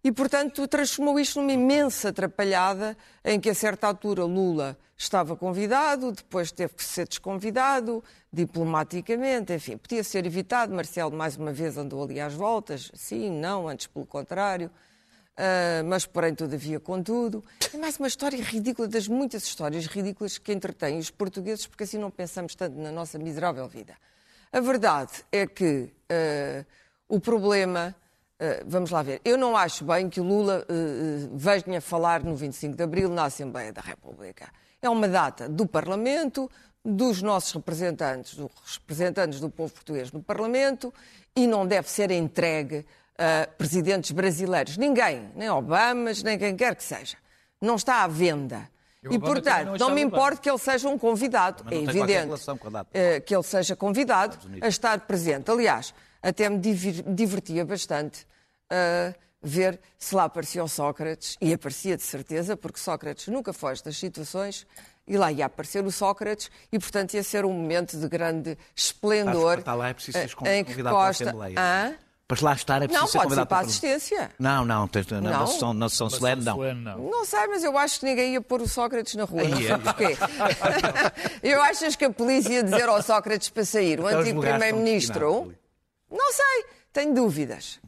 E, portanto, transformou isto numa imensa atrapalhada em que, a certa altura, Lula estava convidado, depois teve que ser desconvidado, diplomaticamente, enfim, podia ser evitado. Marcelo, mais uma vez, andou ali às voltas, sim, não, antes pelo contrário. Ah, mas, porém, todavia, contudo. É mais uma história ridícula das muitas histórias ridículas que entretêm os portugueses, porque assim não pensamos tanto na nossa miserável vida. A verdade é que eh, o problema. eh, vamos lá ver. Eu não acho bem que o Lula eh, venha falar no 25 de Abril na Assembleia da República. É uma data do Parlamento, dos nossos representantes, dos representantes do povo português no Parlamento, e não deve ser entregue a presidentes brasileiros. Ninguém, nem Obamas, nem quem quer que seja. Não está à venda. E E, portanto, não não me importa que ele seja um convidado. É evidente eh, que ele seja convidado a estar presente. Aliás, até me divertia bastante eh, ver se lá aparecia o Sócrates, e aparecia de certeza, porque Sócrates nunca foge das situações, e lá ia aparecer o Sócrates, e portanto ia ser um momento de grande esplendor. Estar lá é preciso seres eh, em que convidado para a Costa... Assembleia. Para lá estar é preciso Não, ser pode ser convidado para a para assistência. Não, não, tens- na, na Não? sessão, na sessão solene, não. Não. Não sei, mas eu acho que ninguém ia pôr o Sócrates na rua. Não sei é. porquê. eu achas que a polícia ia dizer ao Sócrates para sair? O antigo primeiro-ministro? Não sei, tenho dúvidas.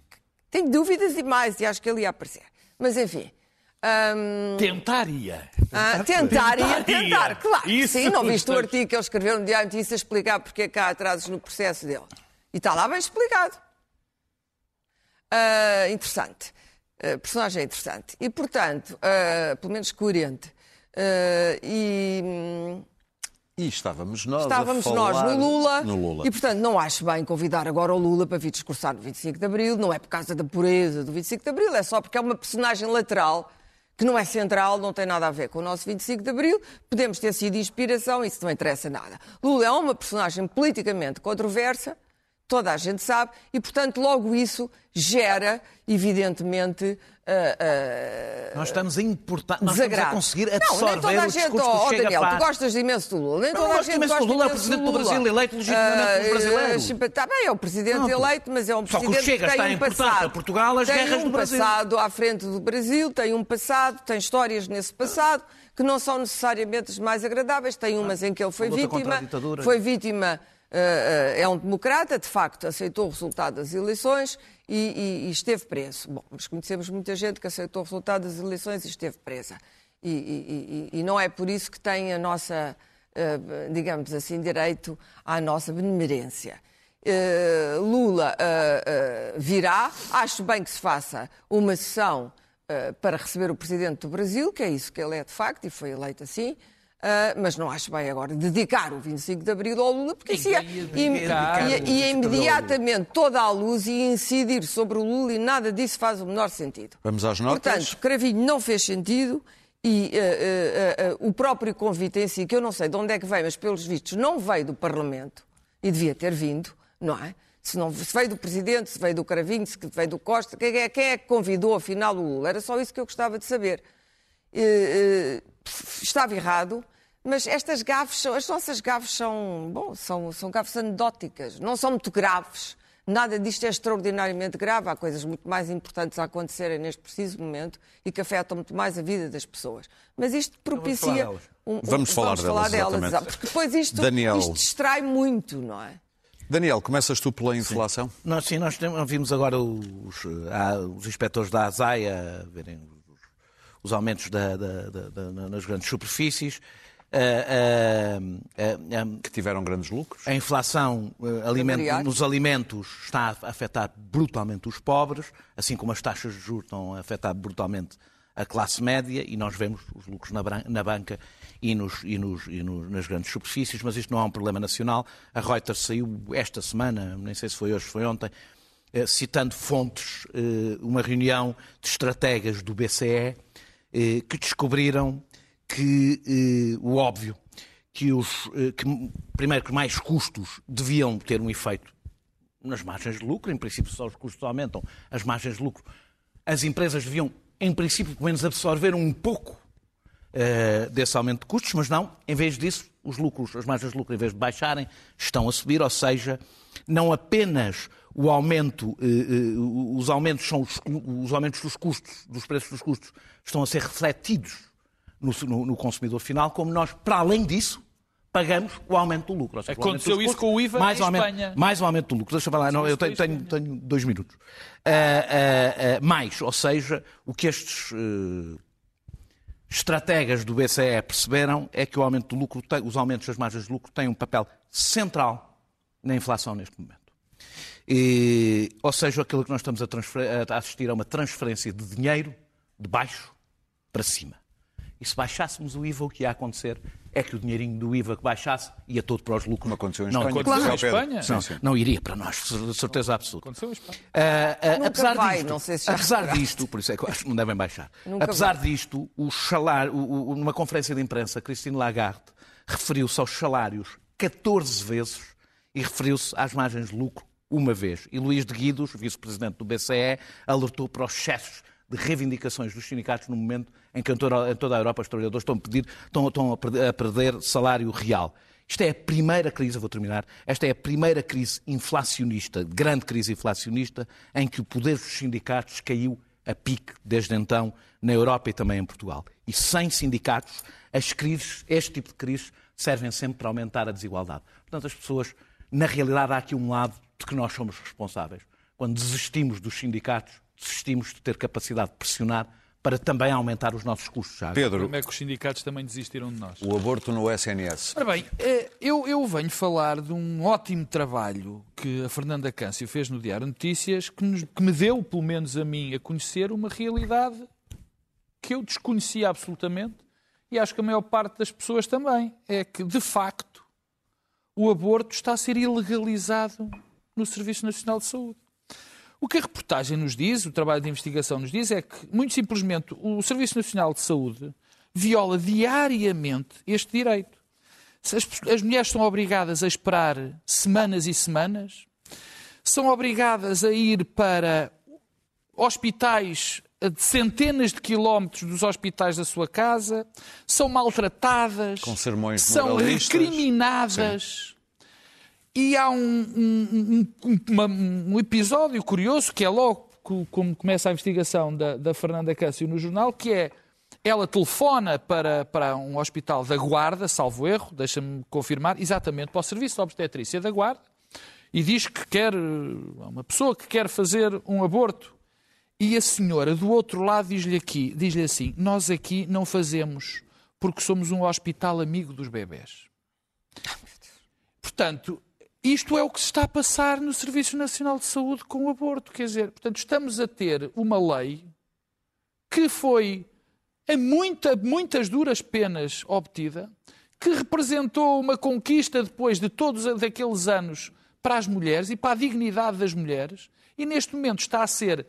Tenho dúvidas demais e acho que ele ia aparecer. Mas enfim. hum, Tentaria. ah, tentar, ia Tentaria. tentar, claro. Isso Sim, não viste o artigo que ele escreveu no Diário de Notícias a explicar porque é que há atrasos no processo dele. E está lá bem explicado. Ah, interessante. Ah, personagem interessante. E, portanto, ah, pelo menos coerente. E hum, E estávamos nós estávamos nós no Lula, no Lula. E, portanto, não acho bem convidar agora o Lula para vir discursar no 25 de Abril. Não é por causa da pureza do 25 de Abril, é só porque é uma personagem lateral que não é central, não tem nada a ver com o nosso 25 de Abril. Podemos ter sido inspiração, isso não interessa nada. Lula é uma personagem politicamente controversa, toda a gente sabe, e, portanto, logo isso gera, evidentemente, ah, ah, Nós estamos a importar, nós estamos a desagrado. conseguir não, nem absorver toda a o gente, discurso oh, que Daniel, tu gostas imenso do Lula. Nem toda a gente gosta do Lula, é o presidente do. Brasil, eleito legitimamente pelos brasileiros. Está bem, é o presidente Não, eleito, mas é um Só que o presidente Chega que está tem um passado. Portugal as tem guerras um do Brasil. passado à frente do Brasil, tem um passado, tem histórias nesse passado que não são necessariamente as mais agradáveis. Tem umas em que ele foi vítima, foi vítima, eh, eh, é um democrata, de facto, aceitou o resultado das eleições e, e- e esteve preso. Bom, mas conhecemos muita gente que aceitou o resultado das eleições e esteve presa. E, e- não é por isso que tem a nossa, eh, digamos assim, direito à nossa benemerência. Lula virá, acho bem que se faça uma sessão para receber o Presidente do Brasil, que é isso que ele é de facto, e foi eleito assim, eh, mas não acho bem agora dedicar o 25 de Abril ao Lula, porque isso ia, ia ia- dedicar ia- o ia 25 de Abril. imediatamente toda a luz e incidir sobre o Lula e nada disso faz o menor sentido. Vamos às notas. Portanto, Cravinho não fez sentido e eh, eh, o próprio convite em si, que eu não sei de onde é que veio, mas pelos vistos não veio do Parlamento e devia ter vindo, não é? Se, não, se veio do Presidente, se veio do Cravinho, se veio do Costa, quem é, quem é que convidou afinal o Lula? Era só isso que eu gostava de saber. Eh, eh, estava errado, mas estas gafes, são- as nossas gafes são, bom, são, são gafes anedóticas, não são muito graves. Nada disto é extraordinariamente grave. Há coisas muito mais importantes a acontecerem neste preciso momento e que afetam muito mais a vida das pessoas. Mas isto propicia. delas. um- um- Vamos falar delas, exatamente. Porque depois isto, Daniel. isto distrai muito, não é? Daniel, começas tu pela inflação? Nós, sim, nós temos- vimos agora os, há os inspectores da ASAIA verem os, os aumentos da- da- da- da- nas grandes superfícies. Que tiveram grandes lucros. a inflação eh, aliment- Familiares. nos alimentos está a afetar brutalmente os pobres, assim como as taxas de juros estão a afetar brutalmente a classe média, e nós vemos os lucros na, bran- na banca e, nos- e nos- e nos- nas grandes superfícies, mas isto não é um problema nacional. A Reuters saiu esta semana, nem sei se foi hoje, foi ontem, eh, citando fontes, eh, uma reunião de estrategas do BCE eh, que descobriram que eh, o óbvio, que os eh, que, primeiro que mais custos deviam ter um efeito nas margens de lucro, em princípio só os custos aumentam, as margens de lucro, as empresas deviam, em princípio, pelo menos absorver um pouco eh, desse aumento de custos, mas não, em vez disso, os lucros, as margens de lucro, em vez de baixarem, estão a subir, ou seja, não apenas o aumento, eh, eh, os aumentos são os, os aumentos dos custos, dos preços dos custos, estão a ser refletidos no, no- no consumidor final, como nós, para além disso, pagamos o aumento do lucro. Seja, Aconteceu isso custos, com o IVA mais em o aumento, Espanha. Mais o aumento do lucro. Deixa eu falar, não, eu tenho, tenho- tenho dois minutos. Ah, ah, ah, mais, ou seja, o que estes eh, estrategas do BCE perceberam é que o aumento do lucro, os aumentos das margens de lucro têm um papel central na inflação neste momento. E, ou seja, aquilo que nós estamos a, transfer- a assistir a uma transferência de dinheiro de baixo para cima. E se baixássemos o IVA, o que ia acontecer é que o dinheirinho do IVA que baixasse ia todo para os lucros. Como aconteceu em Não, Espanha. aconteceu disse em ao Pedro. Espanha. Sim, sim. não iria para nós, de certeza absoluta. Aconteceu em Espanha. Ah, Nunca apesar vai, disto, não sei se já apesar disto, por isso é que eu acho que não devem baixar. Nunca apesar vai. disto, o salário, o- o- numa conferência de imprensa, Christine Lagarde referiu-se aos salários 14 vezes e referiu-se às margens de lucro uma vez. E Luís de Guidos, vice-presidente do BCE, alertou para os excessos de reivindicações dos sindicatos no momento em que em toda, a Europa os trabalhadores estão a, pedir, estão, estão a perder- salário real. Isto é a primeira crise, vou terminar, esta é a primeira crise inflacionista, grande crise inflacionista, em que o poder dos sindicatos caiu a pique desde então na Europa e também em Portugal. E sem sindicatos, as crises, este tipo de crises, servem sempre para aumentar a desigualdade. Portanto, as pessoas, na realidade, há aqui um lado de que nós somos responsáveis. Quando desistimos dos sindicatos, desistimos de ter capacidade de pressionar para também aumentar os nossos custos. Já. Pedro, Como é que os sindicatos também desistiram de nós? o aborto no SNS. Ora bem, eh, eu, eu venho falar de um ótimo trabalho que a Fernanda Câncio fez no Diário Notícias, que, nos- que me deu, pelo menos a mim, a conhecer uma realidade que eu desconhecia absolutamente e acho que a maior parte das pessoas também. É que, de facto, o aborto está a ser ilegalizado no Serviço Nacional de Saúde. O que a reportagem nos diz, o trabalho de investigação nos diz, é que, muito simplesmente, o Serviço Nacional de Saúde viola diariamente este direito. As, as mulheres são obrigadas a esperar semanas e semanas, são obrigadas a ir para hospitais a de centenas de quilómetros dos hospitais da sua casa, são maltratadas, são recriminadas. E há um, um- um- uma- um episódio curioso, que é logo co- como começa a investigação da, da Fernanda Câncio no jornal, que é ela telefona para, para um hospital da Guarda, salvo erro, deixa-me confirmar, exatamente para o Serviço de Obstetrícia da Guarda, e diz que quer, uma pessoa que quer fazer um aborto. E a senhora do outro lado diz-lhe aqui, diz-lhe assim: Nós aqui não fazemos porque somos um hospital amigo dos bebés. Portanto, isto é o que se está a passar no Serviço Nacional de Saúde com o aborto. Quer dizer, portanto, estamos a ter uma lei que foi a muita, muitas duras penas obtida, que representou uma conquista depois de todos aqueles anos para as mulheres e para a dignidade das mulheres, e neste momento está a ser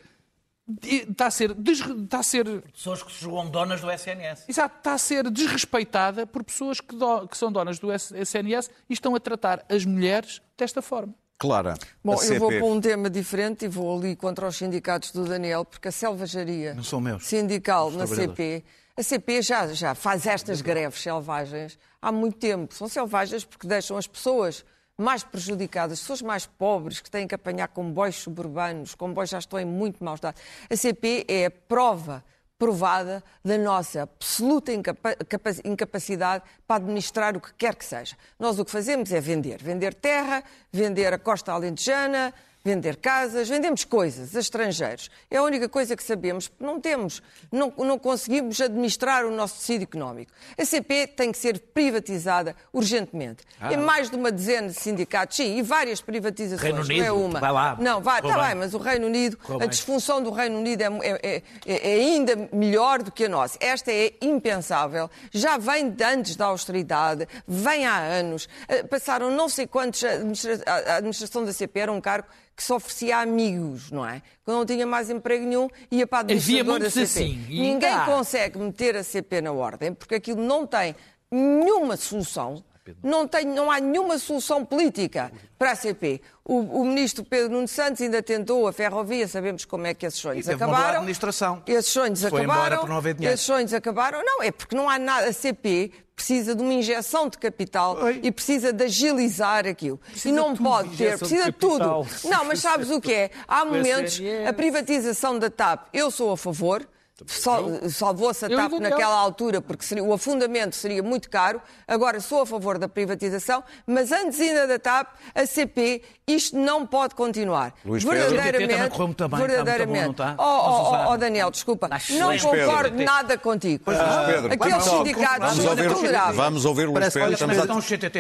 está a ser, está a ser Pessoas que se julgam donas do SNS. Exato, está a ser desrespeitada por pessoas que, do- que são donas do SNS e estão a tratar as mulheres desta forma. Clara, Bom, a eu vou para um tema diferente e vou ali contra os sindicatos do Daniel, porque a selvageria Não são meus. sindical Os na trabalhadores. CP, a CP já, já faz estas greves selvagens há muito tempo. São selvagens porque deixam as pessoas mais prejudicadas, as pessoas mais pobres que têm que apanhar comboios suburbanos, comboios já estão em muito mau estado. A CP é a prova provada da nossa absoluta incapa- capa- incapacidade para administrar o que quer que seja. Nós o que fazemos é vender. Vender terra, vender a costa alentejana, vender casas, vendemos coisas a estrangeiros. É a única coisa que sabemos, porque não temos, não, não conseguimos administrar o nosso tecido económico. A CP tem que ser privatizada urgentemente. é mais de uma dezena de sindicatos, sim, e várias privatizações, Reino não é Unido, uma. vai lá. Não, vai, está bem. bem, mas o Reino Unido, a bem. disfunção do Reino Unido é, é- é- é ainda melhor do que a nossa. Esta é impensável. Já vem de antes da austeridade, vem há anos. Eh, Passaram não sei quantos. A administração da CP era um cargo que se oferecia a amigos, não é? Quando não tinha mais emprego nenhum, ia para a Havia administradora da CP. assim, Ninguém consegue meter a CP na ordem, porque aquilo não tem nenhuma solução. Não, tem, não há nenhuma solução política para a CP. O, o ministro Pedro Nuno Santos ainda tentou a ferrovia, sabemos como é que esses sonhos acabaram. administração. Esses sonhos Foi embora acabaram. por não haver dinheiro. Esses sonhos acabaram. Não, é porque não há nada. A CP precisa de uma injeção de capital Oi. e precisa de agilizar aquilo. e não pode ter, precisa de tudo. Não, mas sabes o que é? Há momentos, a privatização da TAP, eu sou a favor. A Eu e TAP naquela altura porque seria- o afundamento seria muito caro. Agora sou a favor da privatização, mas antes ainda da TAP, a CP, isto não pode continuar. Luís Pedro. Verdadeiramente. correu muito bem, está muito verdadeiramente. bom, não está? Oh, oh, oh, oh, Daniel, desculpa. Está Não concordo Pedro. nada contigo. Pedro, Aqueles vamos- sindicatos Vamos são ouvir, vamos ouvir Luís Parece- Pedro. Estamos a,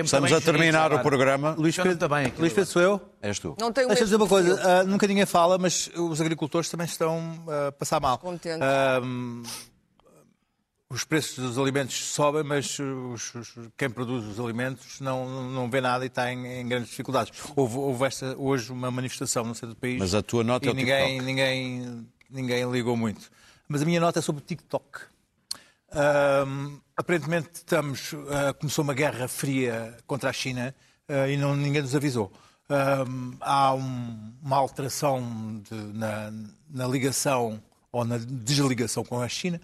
estamos a terminar o programa. Luís Pedro. Luís Pedro sou eu? És tu. Não tenho Deixa-me dizer uma coisa, ah, nunca ninguém fala, mas os agricultores também estão ah, a passar mal. Contentes. Ah, os preços dos alimentos sobem, mas os- os- quem produz os alimentos não, não vê nada e está em, em grandes dificuldades. Houve, houve esta- hoje uma manifestação no centro do país. Mas a tua nota e é o ninguém, TikTok. ninguém, ninguém ligou muito. Mas a minha nota é sobre o TikTok. Aparentemente estamos, ah, começou uma guerra fria contra a China ah, e não, ninguém nos avisou. Ahm, há um- uma alteração de- na, na ligação ou na desligação com a China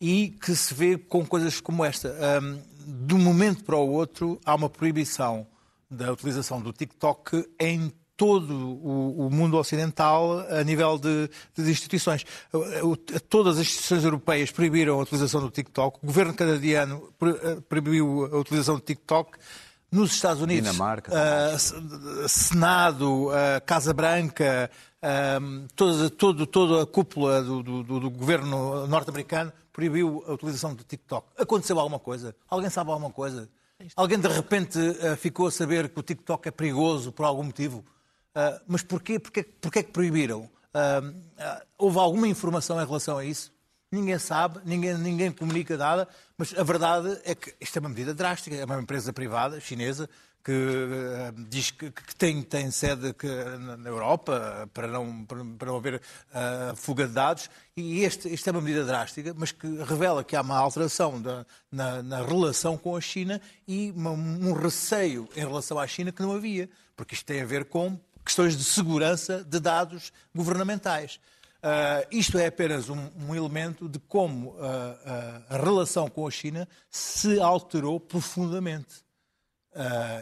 e que se vê com coisas como esta. Um, de um momento para o outro, há uma proibição da utilização do TikTok em todo o, o, mundo ocidental a nível de, de instituições. Todas as instituições europeias proibiram a utilização do TikTok. O governo canadiano eh, proibiu a utilização do TikTok. Nos Estados Unidos, Dinamarca, uh, Senado, uh, Casa Branca, uh, toda, todo, toda a cúpula do, do, do governo norte-americano proibiu a utilização do TikTok. Aconteceu alguma coisa? Alguém sabe alguma coisa? Alguém de repente ficou a saber que o TikTok é perigoso por algum motivo? Uh, mas porquê, porquê, porquê que proibiram? Uh, uh, houve alguma informação em relação a isso? Ninguém sabe, ninguém, ninguém comunica nada, mas a verdade é que isto é uma medida drástica. É uma empresa privada chinesa que uh, diz que, que tem, tem, sede que, na Europa para não, para, para não haver uh, fuga de dados. E este, isto é uma medida drástica, mas que revela que há uma alteração da, na, na, relação com a China e uma, um receio em relação à China que não havia, porque isto tem a ver com questões de segurança de dados governamentais. Uh, isto é apenas um, um elemento de como uh, uh, a relação com a China se alterou profundamente.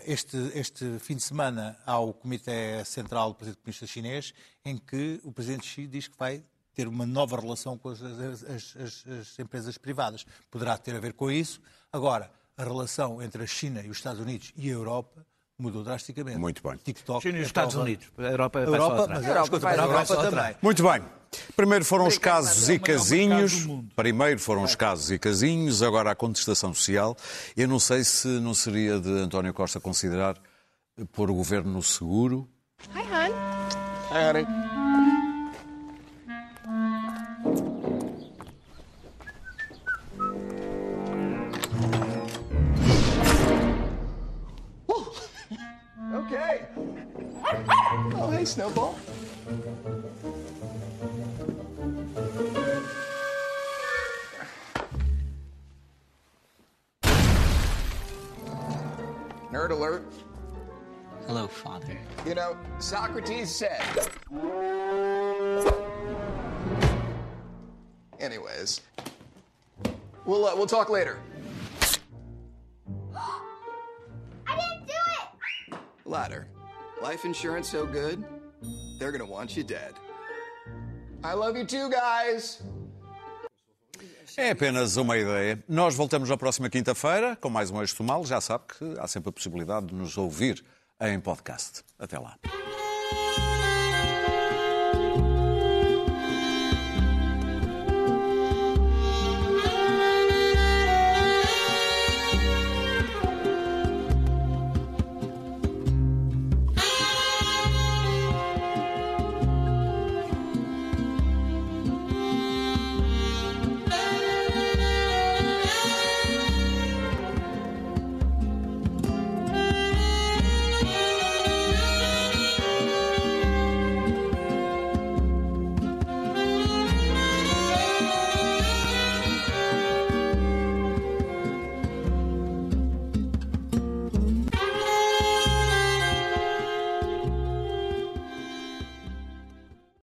Este, este, fim de semana há o Comitê Central do Partido Comunista Chinês, em que o Presidente Xi diz que vai ter uma nova relação com as, as, as, as empresas privadas. Poderá ter a ver com isso. Agora, a relação entre a China e os Estados Unidos e a Europa mudou drasticamente. Muito bem. TikTok. China e os Estados Unidos. A Europa, a Europa, mas a Europa, a Europa também. Muito bem. Primeiro foram os casos e casinhos. Primeiro foram os casos e casinhos, agora a contestação social. Eu não sei se não seria de António Costa considerar pôr o governo no seguro. Hi, hon. Hi, honey. Snowball? Nerd alert. Hello, Father. You know, Socrates said. Anyways, we'll uh, we'll talk later. Life insurance so good. They're gonna want you dead. I love you too, guys! É apenas uma ideia. Nós voltamos na próxima quinta-feira com mais um Eixo Mal. Já sabe que há sempre a possibilidade de nos ouvir em podcast. Até lá.